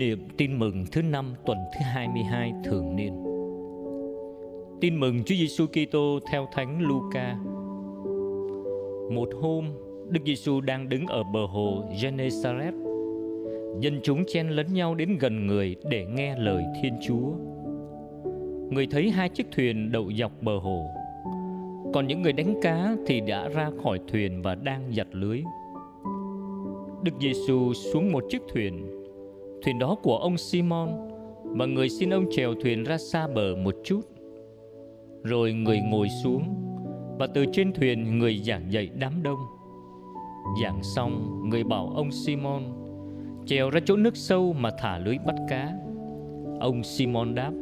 niệm tin mừng thứ năm tuần thứ 22 thường niên. Tin mừng Chúa Giêsu Kitô theo Thánh Luca. Một hôm, Đức Giêsu đang đứng ở bờ hồ Gennesaret. Dân chúng chen lấn nhau đến gần người để nghe lời Thiên Chúa. Người thấy hai chiếc thuyền đậu dọc bờ hồ. Còn những người đánh cá thì đã ra khỏi thuyền và đang giặt lưới. Đức Giêsu xuống một chiếc thuyền Thuyền đó của ông Simon Và người xin ông chèo thuyền ra xa bờ một chút. Rồi người ngồi xuống, Và từ trên thuyền người giảng dạy đám đông. Giảng xong, người bảo ông Simon, Chèo ra chỗ nước sâu mà thả lưới bắt cá. Ông Simon đáp,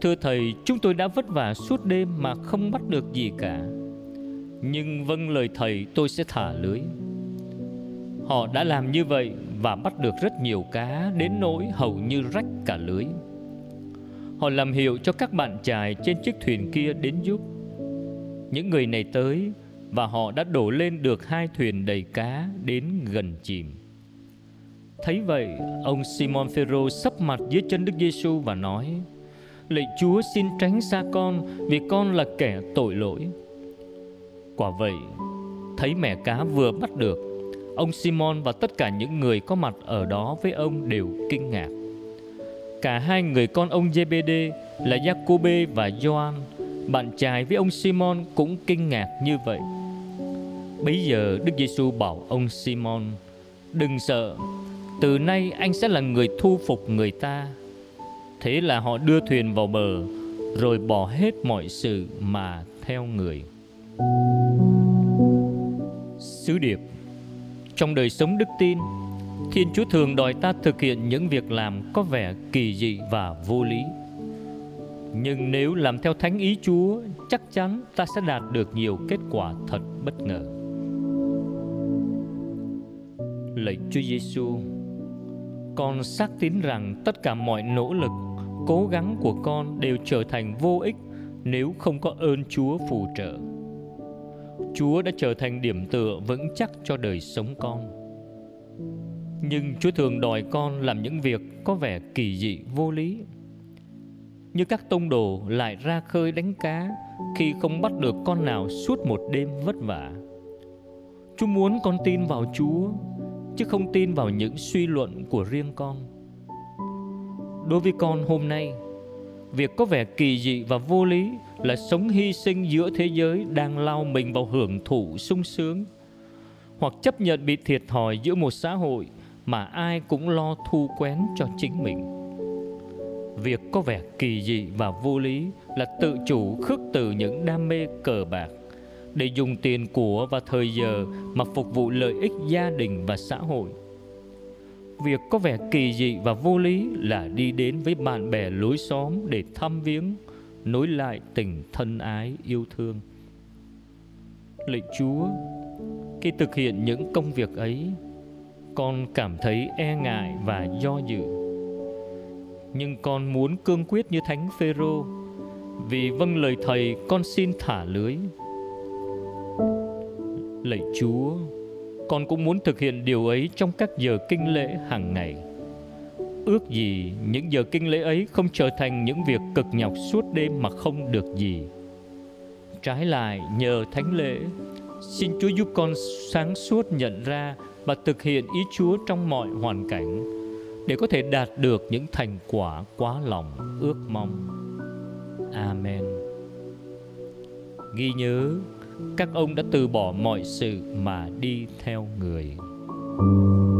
Thưa thầy, chúng tôi đã vất vả suốt đêm mà không bắt được gì cả. Nhưng vâng lời thầy, tôi sẽ thả lưới. Họ đã làm như vậy và bắt được rất nhiều cá đến nỗi hầu như rách cả lưới. Họ làm hiệu cho các bạn chài trên chiếc thuyền kia đến giúp. Những người này tới và họ đã đổ lên được hai thuyền đầy cá đến gần chìm. Thấy vậy, ông Simon Phêrô sấp mặt dưới chân Đức Giêsu và nói: Lạy Chúa xin tránh xa con vì con là kẻ tội lỗi. Quả vậy, thấy mẹ cá vừa bắt được Ông Simon và tất cả những người có mặt ở đó với ông đều kinh ngạc. Cả hai người con ông JBD là Jacobe và Gioan, bạn trai với ông Simon cũng kinh ngạc như vậy. Bây giờ Đức Giêsu bảo ông Simon: "Đừng sợ, từ nay anh sẽ là người thu phục người ta." Thế là họ đưa thuyền vào bờ, rồi bỏ hết mọi sự mà theo người. Sứ điệp trong đời sống đức tin, Thiên Chúa thường đòi ta thực hiện những việc làm có vẻ kỳ dị và vô lý. Nhưng nếu làm theo thánh ý Chúa, chắc chắn ta sẽ đạt được nhiều kết quả thật bất ngờ. Lạy Chúa Giêsu, con xác tín rằng tất cả mọi nỗ lực, cố gắng của con đều trở thành vô ích nếu không có ơn Chúa phù trợ. Chúa đã trở thành điểm tựa vững chắc cho đời sống con. Nhưng Chúa thường đòi con làm những việc có vẻ kỳ dị vô lý. Như các tông đồ lại ra khơi đánh cá khi không bắt được con nào suốt một đêm vất vả. Chúa muốn con tin vào Chúa chứ không tin vào những suy luận của riêng con. Đối với con hôm nay, việc có vẻ kỳ dị và vô lý là sống hy sinh giữa thế giới đang lao mình vào hưởng thụ sung sướng, hoặc chấp nhận bị thiệt thòi giữa một xã hội mà ai cũng lo thu quén cho chính mình. Việc có vẻ kỳ dị và vô lý là tự chủ khước từ những đam mê cờ bạc để dùng tiền của và thời giờ mà phục vụ lợi ích gia đình và xã hội việc có vẻ kỳ dị và vô lý là đi đến với bạn bè lối xóm để thăm viếng, nối lại tình thân ái yêu thương. Lạy chúa, khi thực hiện những công việc ấy, con cảm thấy e ngại và do dự. Nhưng con muốn cương quyết như thánh phêrô, vì vâng lời thầy, con xin thả lưới. Lạy chúa con cũng muốn thực hiện điều ấy trong các giờ kinh lễ hàng ngày. Ước gì những giờ kinh lễ ấy không trở thành những việc cực nhọc suốt đêm mà không được gì. Trái lại, nhờ thánh lễ, xin chúa giúp con sáng suốt nhận ra và thực hiện ý chúa trong mọi hoàn cảnh, để có thể đạt được những thành quả quá lòng ước mong. Amen. Ghi nhớ các ông đã từ bỏ mọi sự mà đi theo người. thank you